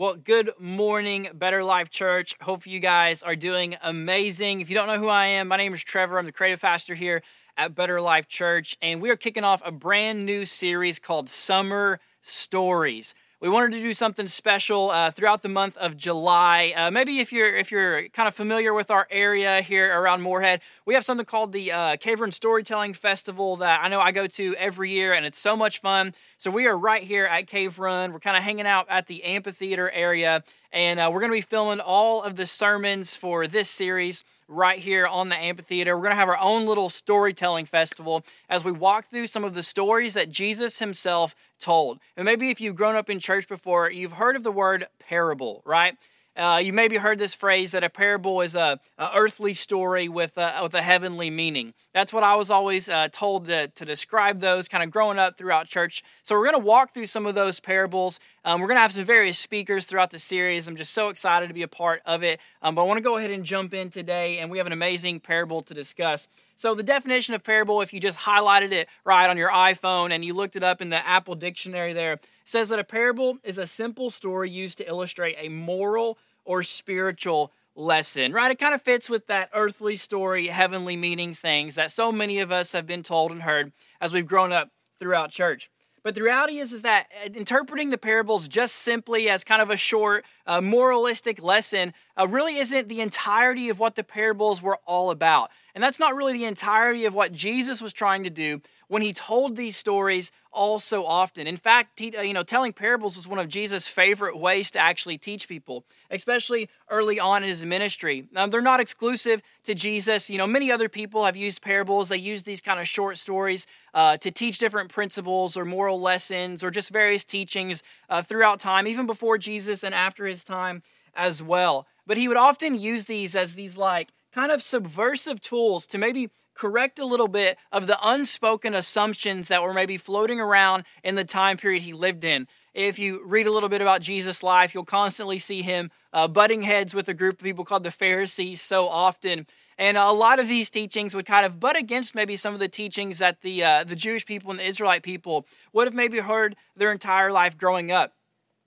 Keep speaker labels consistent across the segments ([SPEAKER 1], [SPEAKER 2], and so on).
[SPEAKER 1] Well, good morning, Better Life Church. Hope you guys are doing amazing. If you don't know who I am, my name is Trevor. I'm the creative pastor here at Better Life Church, and we are kicking off a brand new series called Summer Stories we wanted to do something special uh, throughout the month of July. Uh, maybe if you're if you're kind of familiar with our area here around Morehead, we have something called the uh, Cave Run Storytelling Festival that I know I go to every year, and it's so much fun. So we are right here at Cave Run. We're kind of hanging out at the amphitheater area, and uh, we're going to be filming all of the sermons for this series right here on the amphitheater. We're going to have our own little storytelling festival as we walk through some of the stories that Jesus himself told. And maybe if you've grown up in church before, you've heard of the word parable, right? Uh, you maybe heard this phrase that a parable is a, a earthly story with a, with a heavenly meaning. That's what I was always uh, told to, to describe those kind of growing up throughout church. So we're going to walk through some of those parables. Um, we're going to have some various speakers throughout the series. I'm just so excited to be a part of it. Um, but I want to go ahead and jump in today, and we have an amazing parable to discuss. So, the definition of parable, if you just highlighted it right on your iPhone and you looked it up in the Apple Dictionary there, says that a parable is a simple story used to illustrate a moral or spiritual lesson, right? It kind of fits with that earthly story, heavenly meanings things that so many of us have been told and heard as we've grown up throughout church. But the reality is, is that uh, interpreting the parables just simply as kind of a short, uh, moralistic lesson uh, really isn't the entirety of what the parables were all about. And that's not really the entirety of what Jesus was trying to do when he told these stories all so often. In fact, uh, you know, telling parables was one of Jesus' favorite ways to actually teach people, especially early on in his ministry. Now, they're not exclusive to Jesus. You know, many other people have used parables. They use these kind of short stories uh, to teach different principles or moral lessons or just various teachings uh, throughout time, even before Jesus and after his time as well. But he would often use these as these like kind of subversive tools to maybe correct a little bit of the unspoken assumptions that were maybe floating around in the time period he lived in. If you read a little bit about Jesus' life, you'll constantly see him uh, butting heads with a group of people called the Pharisees so often. And a lot of these teachings would kind of butt against maybe some of the teachings that the, uh, the Jewish people and the Israelite people would have maybe heard their entire life growing up.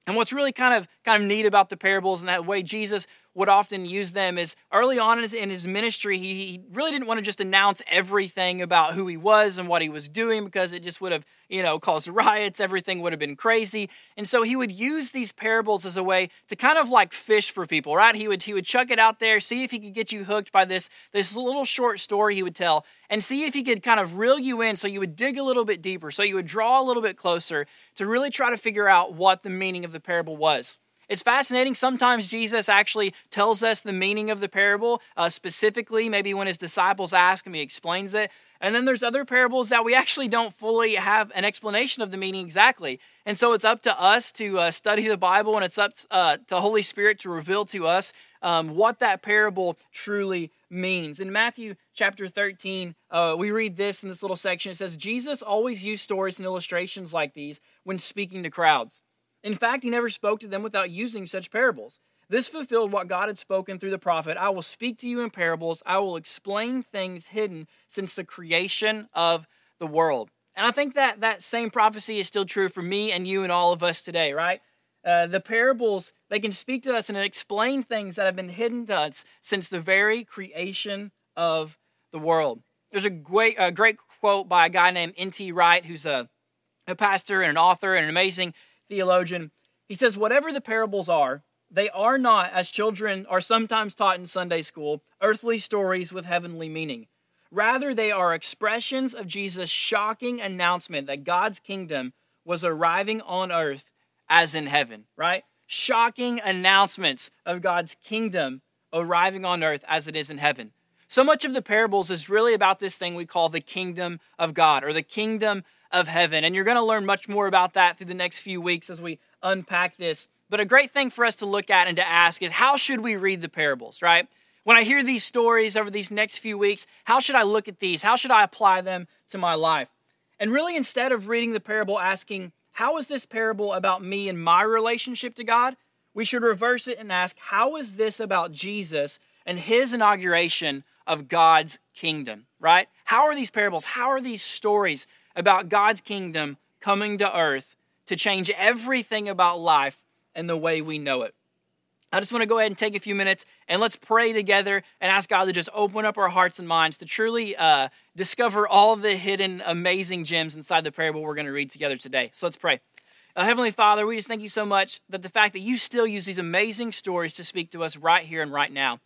[SPEAKER 1] And what's really kind of kind of neat about the parables and that way Jesus would often use them is early on in his, in his ministry, he, he, really didn't want to just announce everything about who he was and what he was doing because it just would have, you know, caused riots. Everything would have been crazy. And so he would use these parables as a way to kind of like fish for people, right? He would, he would chuck it out there, see if he could get you hooked by this, this little short story he would tell, and see if he could kind of reel you in so you would dig a little bit deeper, so you would draw a little bit closer to really try to figure out what the meaning of the parable was. It's fascinating. Sometimes Jesus actually tells us the meaning of the parable, uh, specifically, maybe when his disciples ask him, he explains it. And then there's other parables that we actually don't fully have an explanation of the meaning exactly. And so it's up to us to uh, study the Bible and it's up uh, to the Holy Spirit to reveal to us um, what that parable truly means. In Matthew chapter 13, uh, we read this in this little section. It says, Jesus always used stories and illustrations like these when speaking to crowds. In fact, he never spoke to them without using such parables. This fulfilled what God had spoken through the prophet I will speak to you in parables, I will explain things hidden since the creation of the world. And I think that that same prophecy is still true for me and you and all of us today, right? Uh, the parables, they can speak to us and explain things that have been hidden to us since the very creation of the world. There's a great, a great quote by a guy named N.T. Wright, who's a, a pastor and an author and an amazing theologian. He says, Whatever the parables are, they are not, as children are sometimes taught in Sunday school, earthly stories with heavenly meaning. Rather, they are expressions of Jesus' shocking announcement that God's kingdom was arriving on earth as in heaven, right? Shocking announcements of God's kingdom arriving on earth as it is in heaven. So much of the parables is really about this thing we call the kingdom of God or the kingdom of heaven. And you're going to learn much more about that through the next few weeks as we unpack this. But a great thing for us to look at and to ask is how should we read the parables, right? When I hear these stories over these next few weeks, how should I look at these? How should I apply them to my life? And really, instead of reading the parable asking, how is this parable about me and my relationship to God? We should reverse it and ask, how is this about Jesus and his inauguration of God's kingdom, right? How are these parables, how are these stories about God's kingdom coming to earth to change everything about life and the way we know it. I just want to go ahead and take a few minutes and let's pray together and ask God to just open up our hearts and minds to truly uh, discover all the hidden, amazing gems inside the parable we're going to read together today. So let's pray. Uh, Heavenly Father, we just thank you so much that the fact that you still use these amazing stories to speak to us right here and right now.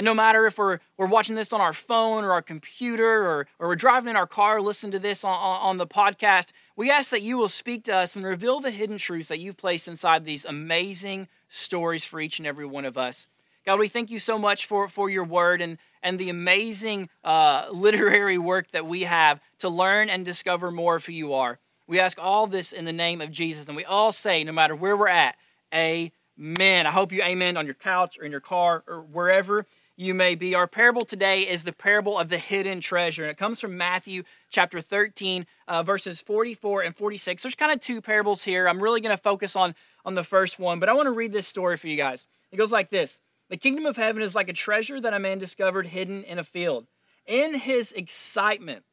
[SPEAKER 1] And no matter if we're, we're watching this on our phone or our computer or, or we're driving in our car, listening to this on, on, on the podcast, we ask that you will speak to us and reveal the hidden truths that you've placed inside these amazing stories for each and every one of us. God, we thank you so much for, for your word and, and the amazing uh, literary work that we have to learn and discover more of who you are. We ask all this in the name of Jesus, and we all say, no matter where we're at, Amen. I hope you amen on your couch or in your car or wherever you may be. Our parable today is the parable of the hidden treasure, and it comes from Matthew chapter 13, uh, verses 44 and 46. There's kind of two parables here. I'm really going to focus on, on the first one, but I want to read this story for you guys. It goes like this The kingdom of heaven is like a treasure that a man discovered hidden in a field. In his excitement,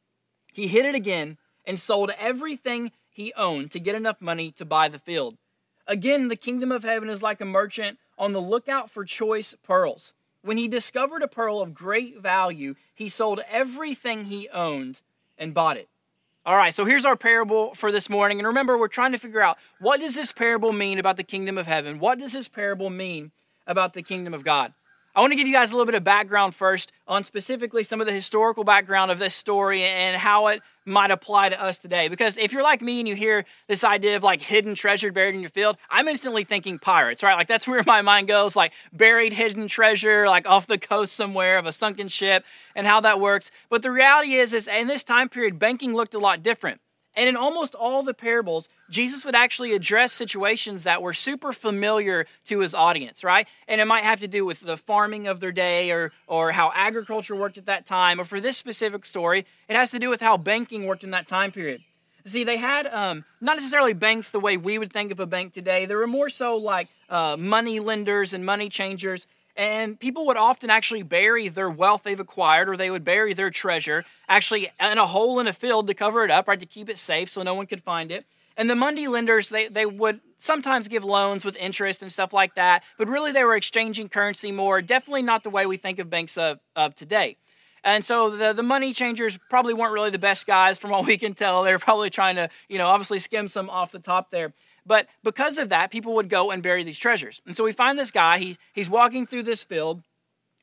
[SPEAKER 1] he hid it again and sold everything he owned to get enough money to buy the field. Again, the kingdom of heaven is like a merchant on the lookout for choice pearls. When he discovered a pearl of great value, he sold everything he owned and bought it. All right, so here's our parable for this morning. And remember, we're trying to figure out what does this parable mean about the kingdom of heaven? What does this parable mean about the kingdom of God? I want to give you guys a little bit of background first on specifically some of the historical background of this story and how it might apply to us today. Because if you're like me and you hear this idea of like hidden treasure buried in your field, I'm instantly thinking pirates, right? Like that's where my mind goes, like buried hidden treasure, like off the coast somewhere of a sunken ship and how that works. But the reality is, is in this time period, banking looked a lot different. And in almost all the parables, Jesus would actually address situations that were super familiar to his audience, right? And it might have to do with the farming of their day or, or how agriculture worked at that time. Or for this specific story, it has to do with how banking worked in that time period. See, they had um, not necessarily banks the way we would think of a bank today. They were more so like uh, money lenders and money changers. And people would often actually bury their wealth they've acquired or they would bury their treasure actually in a hole in a field to cover it up, right, to keep it safe so no one could find it. And the money lenders, they, they would sometimes give loans with interest and stuff like that, but really they were exchanging currency more, definitely not the way we think of banks of, of today. And so the, the money changers probably weren't really the best guys from what we can tell. They were probably trying to, you know, obviously skim some off the top there. But because of that, people would go and bury these treasures. And so we find this guy, he, he's walking through this field.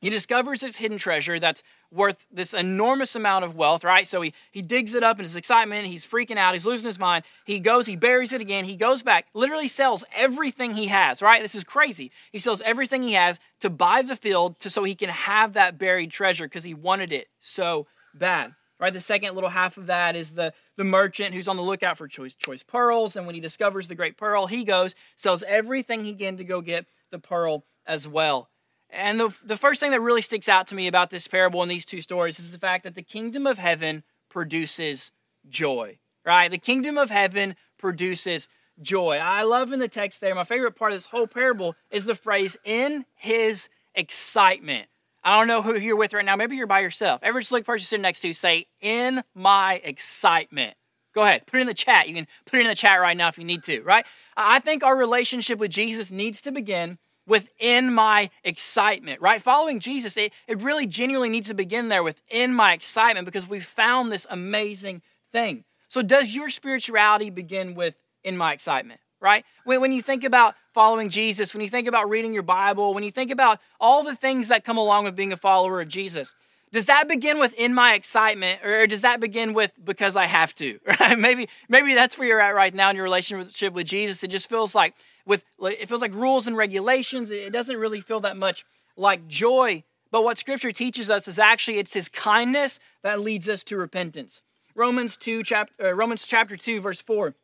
[SPEAKER 1] He discovers this hidden treasure that's worth this enormous amount of wealth, right? So he, he digs it up in his excitement. He's freaking out. He's losing his mind. He goes, he buries it again. He goes back, literally sells everything he has, right? This is crazy. He sells everything he has to buy the field to, so he can have that buried treasure because he wanted it so bad right? The second little half of that is the the merchant who's on the lookout for choice choice pearls and when he discovers the great pearl he goes sells everything he can to go get the pearl as well. And the, the first thing that really sticks out to me about this parable and these two stories is the fact that the kingdom of heaven produces joy right? The kingdom of heaven produces joy. I love in the text there my favorite part of this whole parable is the phrase in his excitement I don't know who you're with right now. Maybe you're by yourself. Every look person sitting next to you, say, in my excitement. Go ahead, put it in the chat. You can put it in the chat right now if you need to, right? I think our relationship with Jesus needs to begin within my excitement, right? Following Jesus, it, it really genuinely needs to begin there within my excitement because we found this amazing thing. So, does your spirituality begin with in my excitement, right? When, when you think about following Jesus, when you think about reading your Bible, when you think about all the things that come along with being a follower of Jesus, does that begin with in my excitement or does that begin with because I have to? Right? Maybe maybe that's where you're at right now in your relationship with Jesus. It just feels like with it feels like rules and regulations. It doesn't really feel that much like joy. But what scripture teaches us is actually it's his kindness that leads us to repentance. Romans 2 chapter uh, Romans chapter 2 verse 4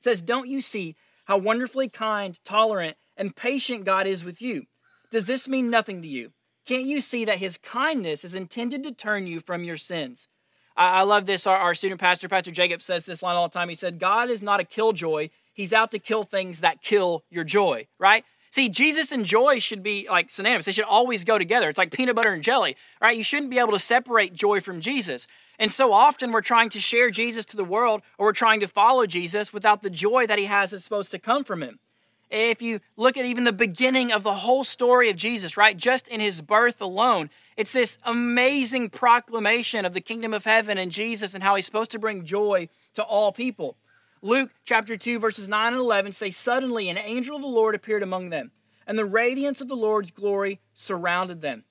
[SPEAKER 1] says, "Don't you see how wonderfully kind, tolerant, and patient God is with you. Does this mean nothing to you? Can't you see that his kindness is intended to turn you from your sins? I, I love this. Our, our student pastor, Pastor Jacob, says this line all the time. He said, God is not a killjoy. He's out to kill things that kill your joy, right? See, Jesus and joy should be like synonymous. They should always go together. It's like peanut butter and jelly, right? You shouldn't be able to separate joy from Jesus. And so often we're trying to share Jesus to the world or we're trying to follow Jesus without the joy that he has that's supposed to come from him. If you look at even the beginning of the whole story of Jesus, right, just in his birth alone, it's this amazing proclamation of the kingdom of heaven and Jesus and how he's supposed to bring joy to all people. Luke chapter 2, verses 9 and 11 say, Suddenly an angel of the Lord appeared among them, and the radiance of the Lord's glory surrounded them.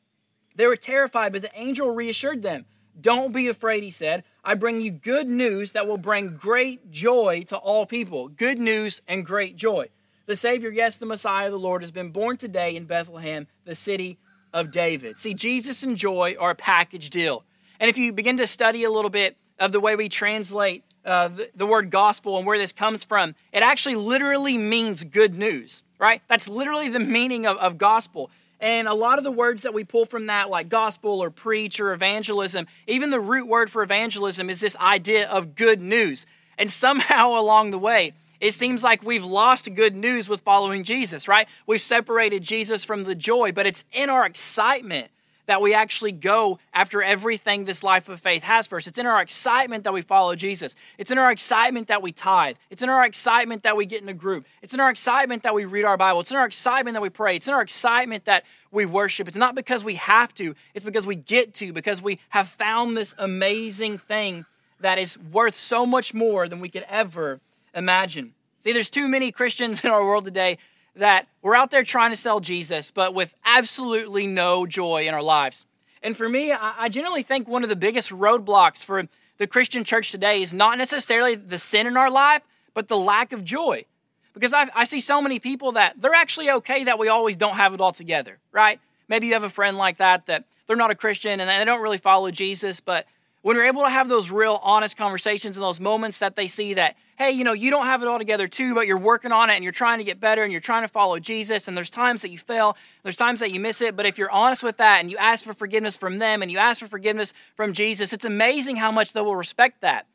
[SPEAKER 1] They were terrified, but the angel reassured them. Don't be afraid, he said. I bring you good news that will bring great joy to all people. Good news and great joy. The Savior, yes, the Messiah, the Lord, has been born today in Bethlehem, the city of David. See, Jesus and joy are a package deal. And if you begin to study a little bit of the way we translate uh, the, the word gospel and where this comes from, it actually literally means good news, right? That's literally the meaning of, of gospel. And a lot of the words that we pull from that, like gospel or preach or evangelism, even the root word for evangelism is this idea of good news. And somehow along the way, it seems like we've lost good news with following Jesus, right? We've separated Jesus from the joy, but it's in our excitement that we actually go after everything this life of faith has for us. It's in our excitement that we follow Jesus. It's in our excitement that we tithe. It's in our excitement that we get in a group. It's in our excitement that we read our Bible. It's in our excitement that we pray. It's in our excitement that we worship. It's not because we have to, it's because we get to, because we have found this amazing thing that is worth so much more than we could ever imagine. See, there's too many Christians in our world today that we're out there trying to sell Jesus, but with absolutely no joy in our lives. And for me, I generally think one of the biggest roadblocks for the Christian church today is not necessarily the sin in our life, but the lack of joy. Because I, I see so many people that they're actually okay that we always don't have it all together, right? Maybe you have a friend like that that they're not a Christian and they don't really follow Jesus, but when we're able to have those real honest conversations and those moments that they see that hey you know you don't have it all together too but you're working on it and you're trying to get better and you're trying to follow jesus and there's times that you fail there's times that you miss it but if you're honest with that and you ask for forgiveness from them and you ask for forgiveness from jesus it's amazing how much they will respect that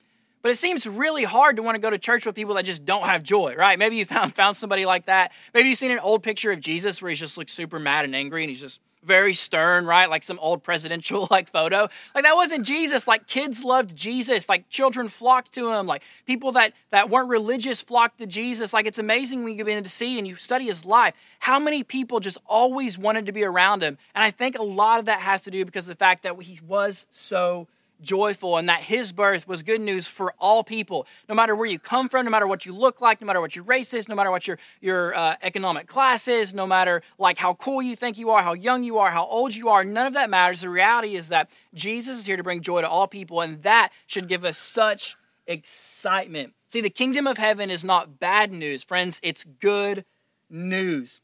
[SPEAKER 1] but it seems really hard to want to go to church with people that just don't have joy, right? Maybe you found found somebody like that. Maybe you've seen an old picture of Jesus where he just looks super mad and angry and he's just very stern, right? Like some old presidential like photo. Like that wasn't Jesus. Like kids loved Jesus. Like children flocked to him. Like people that that weren't religious flocked to Jesus. Like it's amazing when you begin to see and you study his life. How many people just always wanted to be around him? And I think a lot of that has to do because of the fact that he was so joyful and that his birth was good news for all people. No matter where you come from no matter what you look like no matter what your race is no matter what your your uh, economic class is no matter like how cool you think you are how young you are how old you are none of that matters. The reality is that jesus is here to bring joy to all people and that should give us such excitement. See the kingdom of heaven is not bad news friends. It's good news.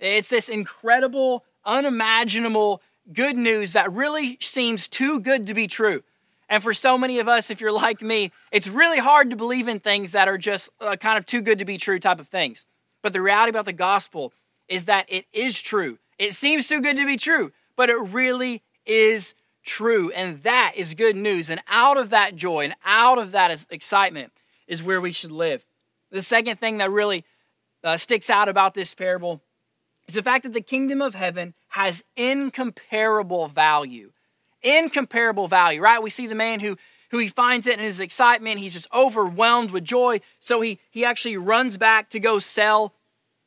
[SPEAKER 1] It's this incredible unimaginable good news that really seems too good to be true and for so many of us, if you're like me, it's really hard to believe in things that are just uh, kind of too good to be true type of things. But the reality about the gospel is that it is true. It seems too good to be true, but it really is true. And that is good news. And out of that joy and out of that excitement is where we should live. The second thing that really uh, sticks out about this parable is the fact that the kingdom of heaven has incomparable value incomparable value, right? We see the man who who he finds it in his excitement, he's just overwhelmed with joy. So he he actually runs back to go sell.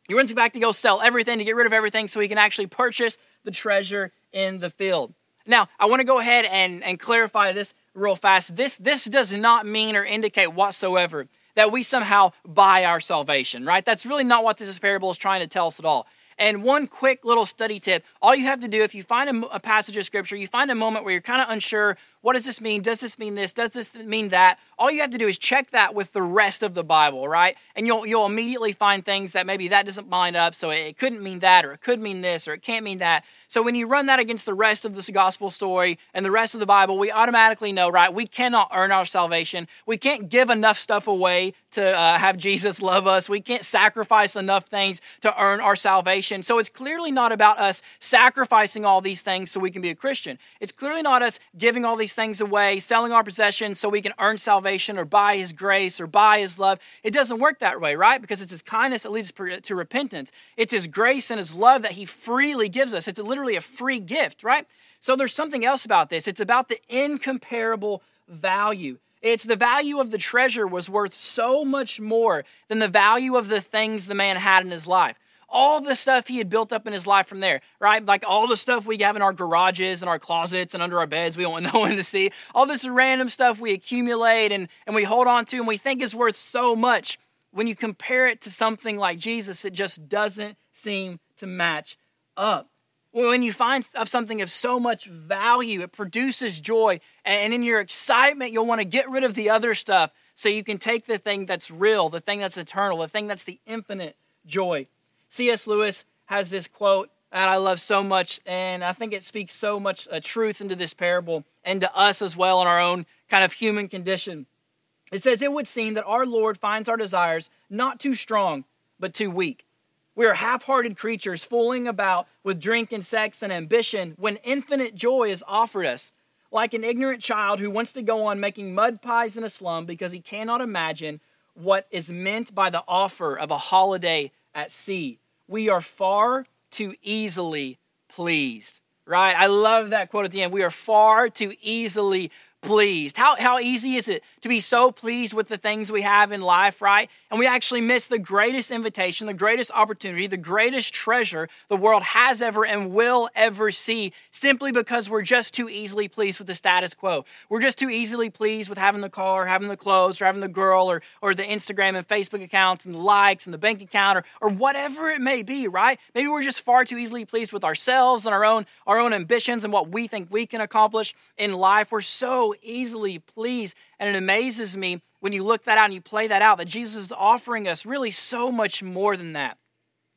[SPEAKER 1] He runs back to go sell everything to get rid of everything so he can actually purchase the treasure in the field. Now, I want to go ahead and, and clarify this real fast. This this does not mean or indicate whatsoever that we somehow buy our salvation, right? That's really not what this parable is trying to tell us at all. And one quick little study tip all you have to do if you find a, a passage of scripture, you find a moment where you're kind of unsure what does this mean? Does this mean this? Does this mean that? All you have to do is check that with the rest of the Bible, right? And you'll you'll immediately find things that maybe that doesn't line up, so it couldn't mean that, or it could mean this, or it can't mean that. So when you run that against the rest of this gospel story and the rest of the Bible, we automatically know, right? We cannot earn our salvation. We can't give enough stuff away to uh, have Jesus love us. We can't sacrifice enough things to earn our salvation. So it's clearly not about us sacrificing all these things so we can be a Christian. It's clearly not us giving all these these things away, selling our possessions so we can earn salvation or buy his grace or buy his love. It doesn't work that way, right? Because it's his kindness that leads to repentance. It's his grace and his love that he freely gives us. It's literally a free gift, right? So there's something else about this. It's about the incomparable value. It's the value of the treasure was worth so much more than the value of the things the man had in his life. All the stuff he had built up in his life from there, right? Like all the stuff we have in our garages and our closets and under our beds, we don't want no one to see. All this random stuff we accumulate and, and we hold on to and we think is worth so much. When you compare it to something like Jesus, it just doesn't seem to match up. When you find of something of so much value, it produces joy. And in your excitement, you'll want to get rid of the other stuff so you can take the thing that's real, the thing that's eternal, the thing that's the infinite joy. C.S. Lewis has this quote that I love so much, and I think it speaks so much uh, truth into this parable and to us as well in our own kind of human condition. It says, It would seem that our Lord finds our desires not too strong, but too weak. We are half hearted creatures fooling about with drink and sex and ambition when infinite joy is offered us. Like an ignorant child who wants to go on making mud pies in a slum because he cannot imagine what is meant by the offer of a holiday at sea. We are far too easily pleased, right? I love that quote at the end. We are far too easily pleased. How, how easy is it to be so pleased with the things we have in life, right? And we actually miss the greatest invitation, the greatest opportunity, the greatest treasure the world has ever and will ever see simply because we're just too easily pleased with the status quo. We're just too easily pleased with having the car, having the clothes, or having the girl, or, or the Instagram and Facebook accounts and the likes and the bank account, or, or whatever it may be, right? Maybe we're just far too easily pleased with ourselves and our own, our own ambitions and what we think we can accomplish in life. We're so easily pleased and it amazes me when you look that out and you play that out that Jesus is offering us really so much more than that.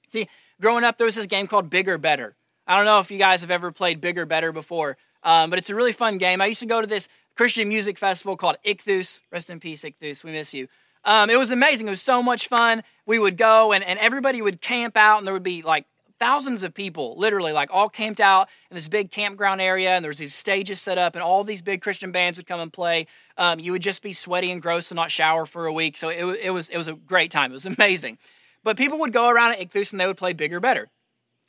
[SPEAKER 1] See, growing up, there was this game called Bigger Better. I don't know if you guys have ever played Bigger Better before, um, but it's a really fun game. I used to go to this Christian music festival called Ichthus. Rest in peace, Ichthus. We miss you. Um, it was amazing. It was so much fun. We would go and, and everybody would camp out, and there would be like thousands of people, literally, like all camped out in this big campground area, and there was these stages set up, and all these big Christian bands would come and play. Um, you would just be sweaty and gross and not shower for a week. So it, it was it was a great time. It was amazing. But people would go around at Ichthus and they would play bigger, better.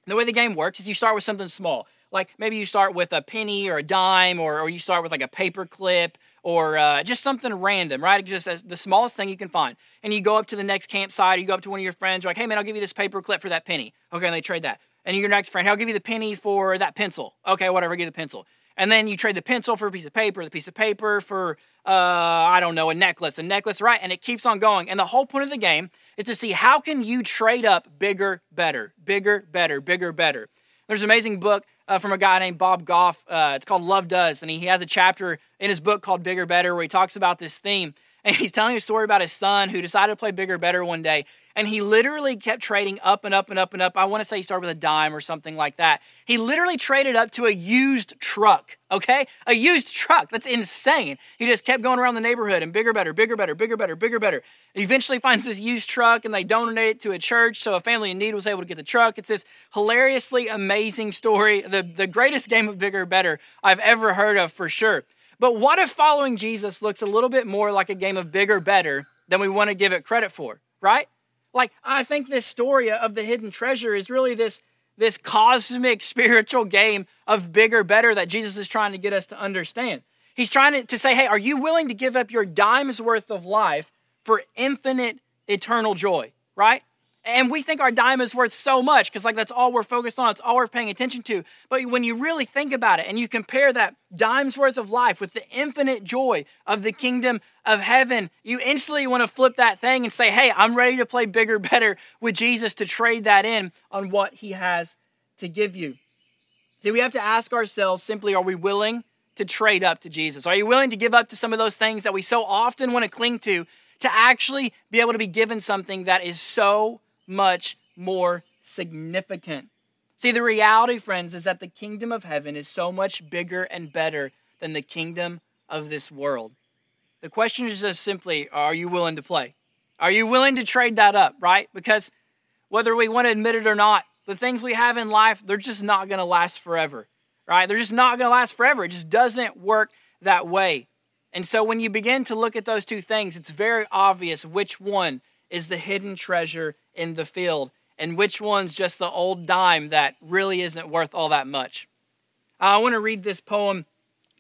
[SPEAKER 1] The way the game works is you start with something small. Like maybe you start with a penny or a dime, or, or you start with like a paper clip or uh, just something random, right? Just the smallest thing you can find. And you go up to the next campsite, or you go up to one of your friends, you're like, hey man, I'll give you this paper clip for that penny. Okay, and they trade that. And your next friend, hey, I'll give you the penny for that pencil. Okay, whatever, give the pencil. And then you trade the pencil for a piece of paper, the piece of paper for, uh, I don't know, a necklace, a necklace, right? And it keeps on going. And the whole point of the game is to see how can you trade up bigger, better, bigger, better, bigger, better. There's an amazing book uh, from a guy named Bob Goff. Uh, it's called Love Does. And he, he has a chapter in his book called Bigger, Better where he talks about this theme. And he's telling a story about his son who decided to play bigger, better one day. And he literally kept trading up and up and up and up. I want to say he started with a dime or something like that. He literally traded up to a used truck, okay? A used truck. That's insane. He just kept going around the neighborhood and bigger, better, bigger, better, bigger, better, bigger, better. He eventually finds this used truck and they donate it to a church. So a family in need was able to get the truck. It's this hilariously amazing story, the, the greatest game of bigger, better I've ever heard of for sure. But what if following Jesus looks a little bit more like a game of bigger, better than we want to give it credit for, right? Like, I think this story of the hidden treasure is really this, this cosmic spiritual game of bigger, better that Jesus is trying to get us to understand. He's trying to, to say, hey, are you willing to give up your dime's worth of life for infinite eternal joy, right? And we think our dime is worth so much because, like, that's all we're focused on. It's all we're paying attention to. But when you really think about it and you compare that dime's worth of life with the infinite joy of the kingdom of heaven, you instantly want to flip that thing and say, hey, I'm ready to play bigger, better with Jesus to trade that in on what he has to give you. Do we have to ask ourselves simply, are we willing to trade up to Jesus? Are you willing to give up to some of those things that we so often want to cling to to actually be able to be given something that is so much more significant. See, the reality, friends, is that the kingdom of heaven is so much bigger and better than the kingdom of this world. The question is just simply are you willing to play? Are you willing to trade that up, right? Because whether we want to admit it or not, the things we have in life, they're just not going to last forever, right? They're just not going to last forever. It just doesn't work that way. And so when you begin to look at those two things, it's very obvious which one is the hidden treasure in the field and which one's just the old dime that really isn't worth all that much. I want to read this poem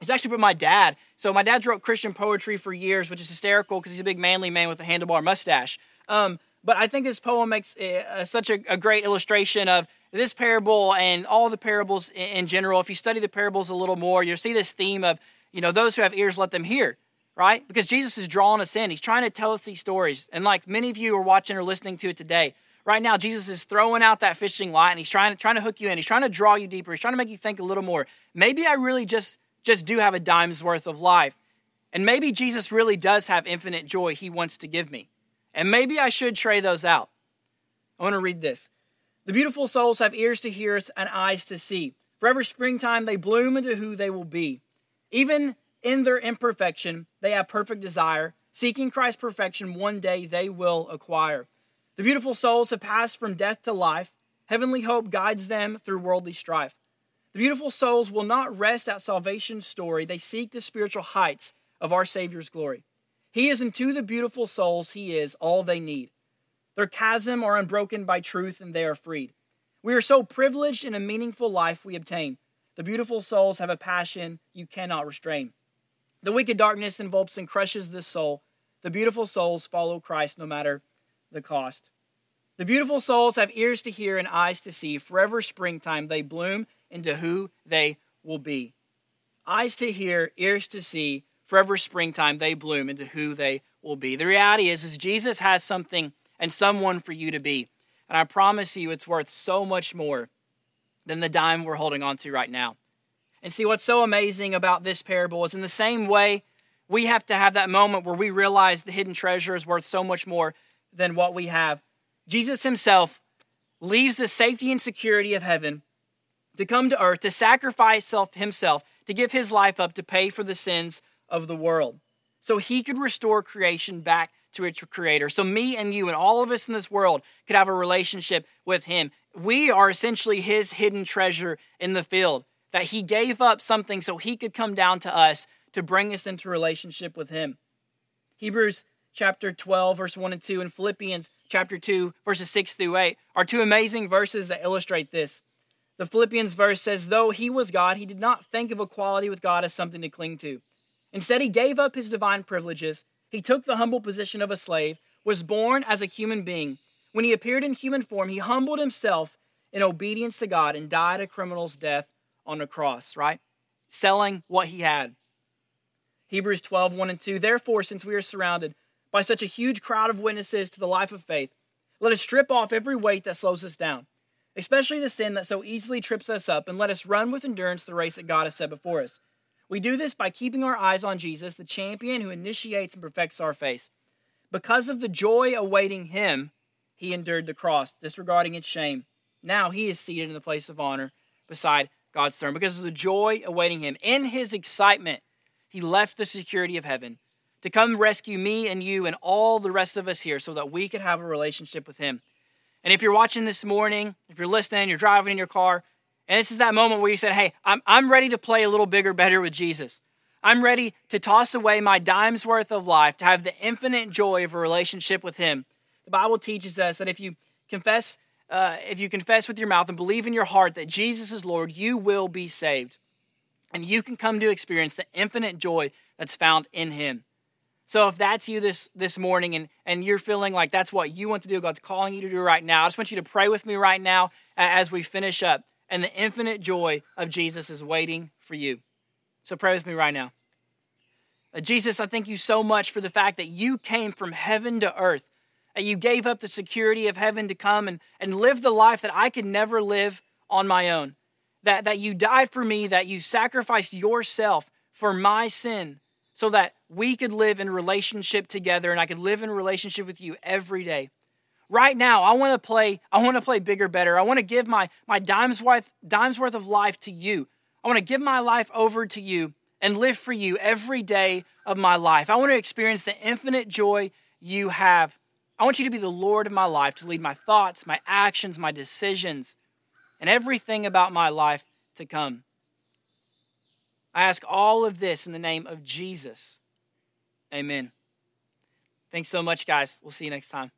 [SPEAKER 1] It's actually from my dad. So my dad's wrote Christian poetry for years, which is hysterical because he's a big manly man with a handlebar mustache. Um, but I think this poem makes uh, such a, a, great illustration of this parable and all the parables in, in general. If you study the parables a little more, you'll see this theme of, you know, those who have ears, let them hear, right? Because Jesus is drawing us in. He's trying to tell us these stories. And like many of you are watching or listening to it today, right now, Jesus is throwing out that fishing line and he's trying to, trying to hook you in. He's trying to draw you deeper. He's trying to make you think a little more. Maybe I really just just do have a dime's worth of life. And maybe Jesus really does have infinite joy he wants to give me. And maybe I should trade those out. I want to read this. The beautiful souls have ears to hear and eyes to see. Forever springtime, they bloom into who they will be. Even in their imperfection, they have perfect desire. Seeking Christ's perfection, one day they will acquire. The beautiful souls have passed from death to life. Heavenly hope guides them through worldly strife. The beautiful souls will not rest at salvation's story, they seek the spiritual heights of our Savior's glory. He is unto the beautiful souls, He is all they need. Their chasm are unbroken by truth, and they are freed. We are so privileged in a meaningful life we obtain. The beautiful souls have a passion you cannot restrain. The wicked darkness envelops and crushes the soul. The beautiful souls follow Christ no matter the cost. The beautiful souls have ears to hear and eyes to see. Forever springtime, they bloom into who they will be. Eyes to hear, ears to see, forever springtime, they bloom into who they will be. The reality is, is Jesus has something and someone for you to be. And I promise you, it's worth so much more than the dime we're holding on to right now. And see, what's so amazing about this parable is in the same way, we have to have that moment where we realize the hidden treasure is worth so much more than what we have. Jesus himself leaves the safety and security of heaven to come to earth, to sacrifice himself, to give his life up to pay for the sins of the world. So he could restore creation back to its creator. So me and you and all of us in this world could have a relationship with him. We are essentially his hidden treasure in the field, that he gave up something so he could come down to us to bring us into relationship with him. Hebrews chapter 12, verse 1 and 2, and Philippians chapter 2, verses 6 through 8 are two amazing verses that illustrate this. The Philippians verse says, Though he was God, he did not think of equality with God as something to cling to. Instead, he gave up his divine privileges. He took the humble position of a slave, was born as a human being. When he appeared in human form, he humbled himself in obedience to God and died a criminal's death on the cross, right? Selling what he had. Hebrews 12, 1 and 2. Therefore, since we are surrounded by such a huge crowd of witnesses to the life of faith, let us strip off every weight that slows us down especially the sin that so easily trips us up, and let us run with endurance the race that God has set before us. We do this by keeping our eyes on Jesus, the champion who initiates and perfects our faith. Because of the joy awaiting him, he endured the cross, disregarding its shame. Now he is seated in the place of honor beside God's throne. Because of the joy awaiting him, in his excitement, he left the security of heaven to come rescue me and you and all the rest of us here so that we could have a relationship with him. And if you're watching this morning, if you're listening, you're driving in your car, and this is that moment where you said, Hey, I'm, I'm ready to play a little bigger, better with Jesus. I'm ready to toss away my dime's worth of life to have the infinite joy of a relationship with Him. The Bible teaches us that if you confess, uh, if you confess with your mouth and believe in your heart that Jesus is Lord, you will be saved. And you can come to experience the infinite joy that's found in Him. So if that's you this this morning and and you're feeling like that's what you want to do, God's calling you to do right now. I just want you to pray with me right now as we finish up. And the infinite joy of Jesus is waiting for you. So pray with me right now. Uh, Jesus, I thank you so much for the fact that you came from heaven to earth. That you gave up the security of heaven to come and, and live the life that I could never live on my own. That, that you died for me, that you sacrificed yourself for my sin so that we could live in relationship together and I could live in relationship with you every day. Right now, I want to play, I want to play bigger, better. I want to give my, my dime's worth, dime's worth of life to you. I want to give my life over to you and live for you every day of my life. I want to experience the infinite joy you have. I want you to be the Lord of my life, to lead my thoughts, my actions, my decisions, and everything about my life to come. I ask all of this in the name of Jesus. Amen. Thanks so much, guys. We'll see you next time.